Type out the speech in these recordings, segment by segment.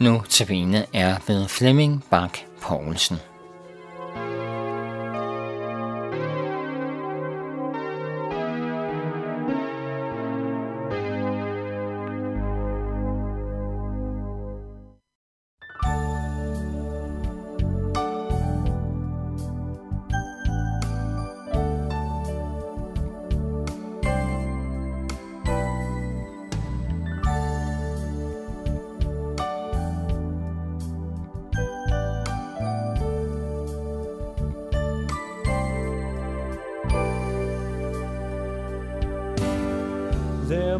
Nu til er ved Flemming Bak Poulsen.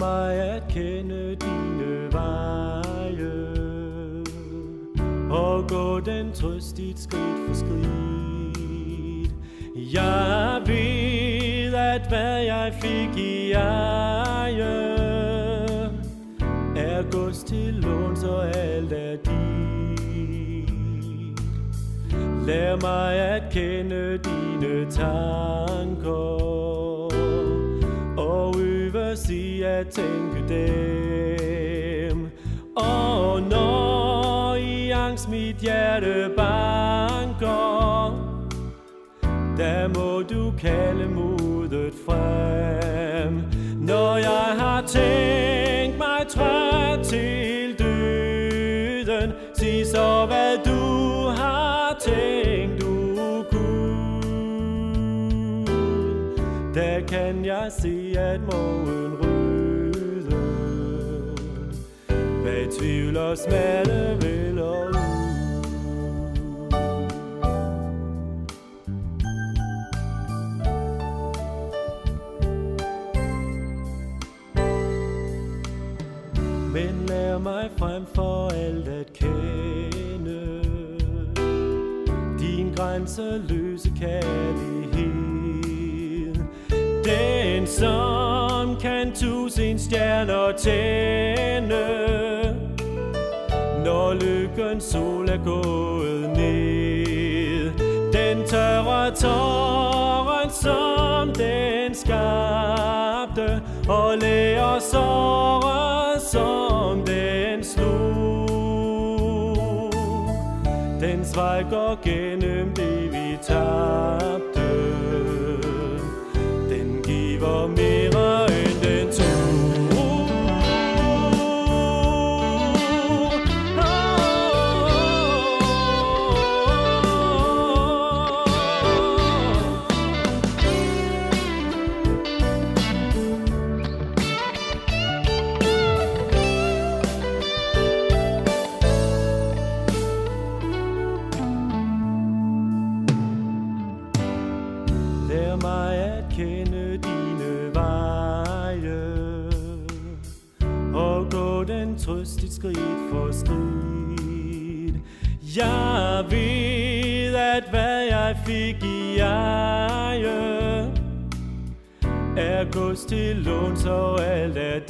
Mig at kende dine veje. Og gå den trøstigt skridt for skridt. Jeg ved, at hvad jeg fik i eje Er gods til lån, så alt er dit. Lær mig at kende dine tanker og at tænke dem. Og når i angst mit hjerte banker, der må du kalde modet frem. Når jeg har tænkt mig træt til døden, sig så hvad du har tænkt, du kunne. Der kan jeg se, og smerte vel ud. Men lær mig frem for alt at kende Din grænseløse kærlighed Den som kan tusind stjerner tænde når lykkens sol er gået ned. Den tørre tåren som den skabte Og lærer såret som den slog. Dens vej går gennem det vi tabte. Fik i eje Er gods til låns og alt er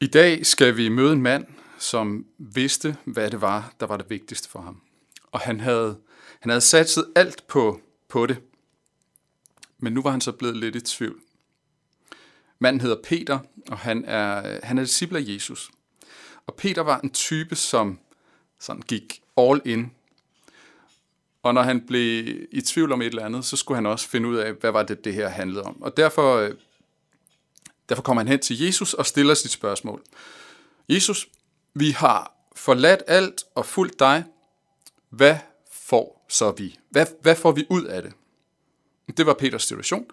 I dag skal vi møde en mand, som vidste, hvad det var, der var det vigtigste for ham. Og han havde, han havde satset alt på, på det. Men nu var han så blevet lidt i tvivl. Manden hedder Peter, og han er, han er disciple af Jesus. Og Peter var en type, som sådan gik all in. Og når han blev i tvivl om et eller andet, så skulle han også finde ud af, hvad var det, det her handlede om. Og derfor, øh, derfor kommer han hen til Jesus og stiller sit spørgsmål. Jesus, vi har forladt alt og fulgt dig. Hvad får så vi? Hvad, hvad får vi ud af det? Det var Peters situation.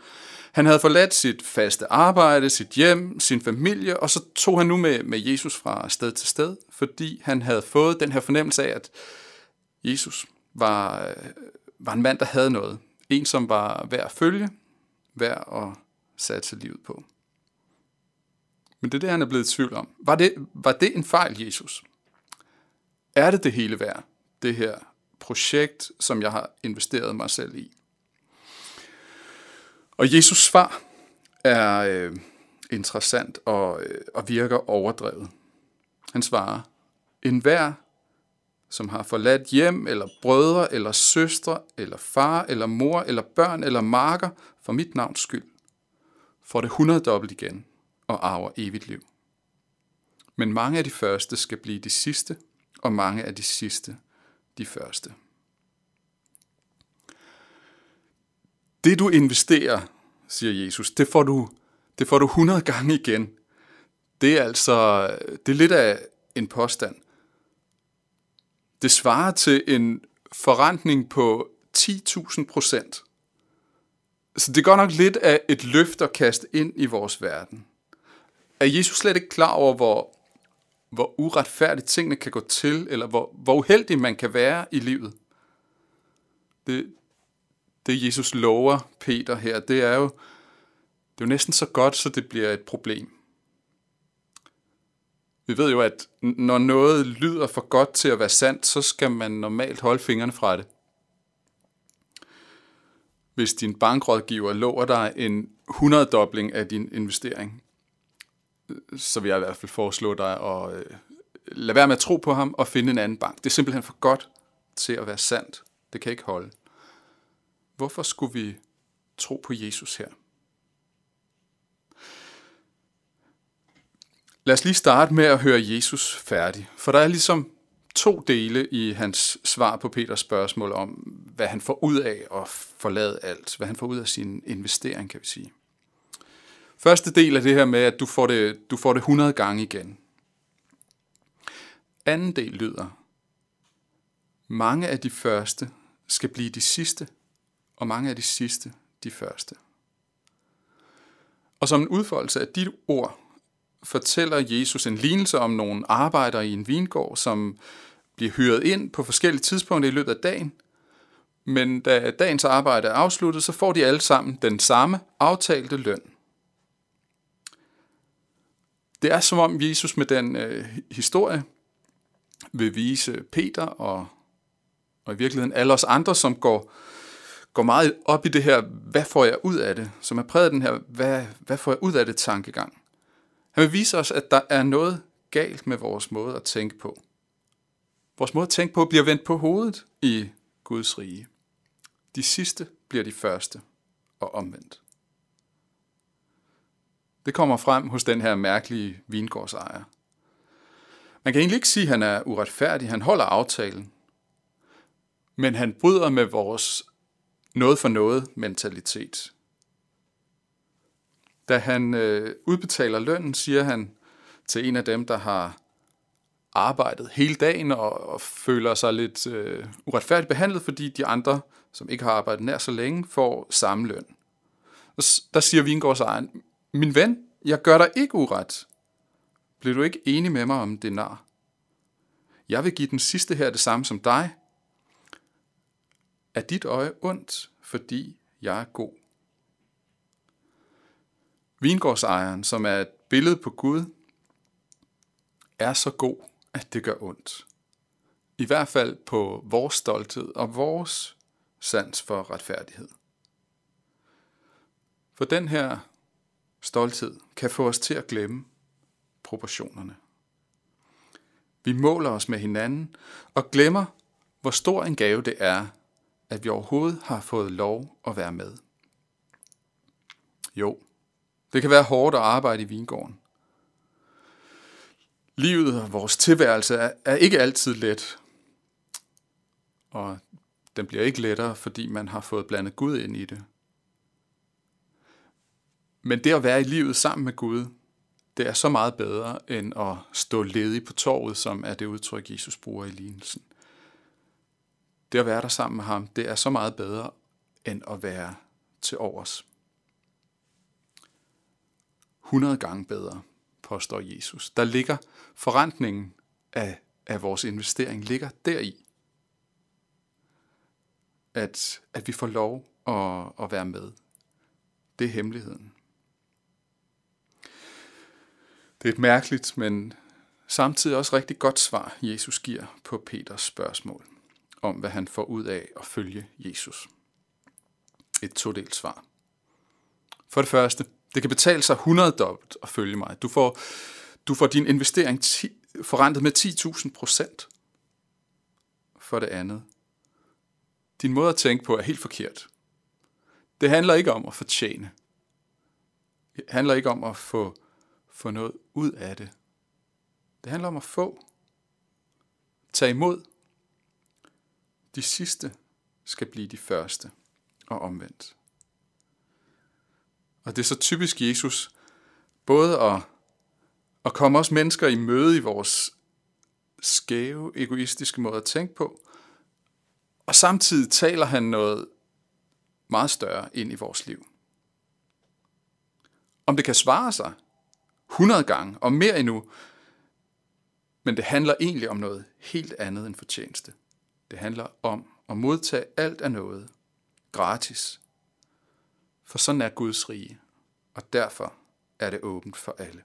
Han havde forladt sit faste arbejde, sit hjem, sin familie, og så tog han nu med, med Jesus fra sted til sted, fordi han havde fået den her fornemmelse af, at Jesus var, øh, var en mand, der havde noget. En, som var værd at følge, værd at satse livet på. Men det er det, han er blevet i tvivl om. Var det, var det en fejl, Jesus? Er det det hele værd, det her projekt, som jeg har investeret mig selv i? Og Jesus svar er øh, interessant og, øh, og virker overdrevet. Han svarer, en hver, som har forladt hjem, eller brødre, eller søstre, eller far, eller mor, eller børn, eller marker, for mit navns skyld, får det hundreddobbelt igen og arver evigt liv. Men mange af de første skal blive de sidste, og mange af de sidste de første. Det du investerer, siger Jesus, det får du, det får du 100 gange igen. Det er altså, det er lidt af en påstand. Det svarer til en forrentning på 10.000 procent. Så det går nok lidt af et løft at kaste ind i vores verden. Er Jesus slet ikke klar over, hvor, hvor uretfærdigt tingene kan gå til, eller hvor, hvor uheldig man kan være i livet? Det, det Jesus lover Peter her, det er jo, det er jo næsten så godt, så det bliver et problem. Vi ved jo, at når noget lyder for godt til at være sandt, så skal man normalt holde fingrene fra det. Hvis din bankrådgiver lover dig en 100-dobling af din investering, så vil jeg i hvert fald foreslå dig at øh, lade være med at tro på ham og finde en anden bank. Det er simpelthen for godt til at være sandt. Det kan ikke holde. Hvorfor skulle vi tro på Jesus her? Lad os lige starte med at høre Jesus færdig, for der er ligesom to dele i hans svar på Peters spørgsmål om, hvad han får ud af at forlade alt, hvad han får ud af sin investering, kan vi sige. Første del er det her med, at du får det, du får det 100 gange igen. Anden del lyder, mange af de første skal blive de sidste, og mange af de sidste de første. Og som en udfoldelse af dit ord, fortæller Jesus en lignelse om nogle arbejdere i en vingård, som bliver hyret ind på forskellige tidspunkter i løbet af dagen. Men da dagens arbejde er afsluttet, så får de alle sammen den samme aftalte løn. Det er som om Jesus med den øh, historie vil vise Peter og, og i virkeligheden alle os andre, som går, går meget op i det her, hvad får jeg ud af det? Som er præget den her, hvad, hvad får jeg ud af det tankegang? Han vil vise os, at der er noget galt med vores måde at tænke på. Vores måde at tænke på bliver vendt på hovedet i Guds rige. De sidste bliver de første og omvendt. Det kommer frem hos den her mærkelige vingårdsejer. Man kan egentlig ikke sige, at han er uretfærdig. Han holder aftalen. Men han bryder med vores noget for noget mentalitet. Da han øh, udbetaler lønnen, siger han til en af dem, der har arbejdet hele dagen og, og føler sig lidt øh, uretfærdigt behandlet, fordi de andre, som ikke har arbejdet nær så længe, får samme løn. Og der siger vingårdsejeren, min ven, jeg gør dig ikke uret. Bliver du ikke enig med mig om det nar? Jeg vil give den sidste her det samme som dig. Er dit øje ondt, fordi jeg er god? Vingårdsejeren, som er et billede på Gud, er så god, at det gør ondt. I hvert fald på vores stolthed og vores sans for retfærdighed. For den her stolthed kan få os til at glemme proportionerne. Vi måler os med hinanden og glemmer, hvor stor en gave det er, at vi overhovedet har fået lov at være med. Jo, det kan være hårdt at arbejde i vingården. Livet og vores tilværelse er, er ikke altid let, og den bliver ikke lettere, fordi man har fået blandet Gud ind i det. Men det at være i livet sammen med Gud, det er så meget bedre end at stå ledig på torvet, som er det udtryk, Jesus bruger i lignelsen. Det at være der sammen med ham, det er så meget bedre end at være til overs. 100 gange bedre, påstår Jesus. Der ligger forrentningen af, af vores investering, ligger deri, at, at vi får lov at, at være med. Det er hemmeligheden. Det er et mærkeligt, men samtidig også rigtig godt svar, Jesus giver på Peters spørgsmål om, hvad han får ud af at følge Jesus. Et todelt svar. For det første, det kan betale sig 100 dobbelt at følge mig. Du får, du får din investering 10, forrentet med 10.000 procent. For det andet, din måde at tænke på er helt forkert. Det handler ikke om at fortjene. Det handler ikke om at få, få noget ud af det. Det handler om at få. Tag imod. De sidste skal blive de første og omvendt. Og det er så typisk Jesus, både at, at komme os mennesker i møde i vores skæve, egoistiske måde at tænke på, og samtidig taler han noget meget større ind i vores liv. Om det kan svare sig 100 gange og mere endnu, men det handler egentlig om noget helt andet end fortjeneste. Det handler om at modtage alt af noget gratis. For sådan er Guds rige, og derfor er det åbent for alle.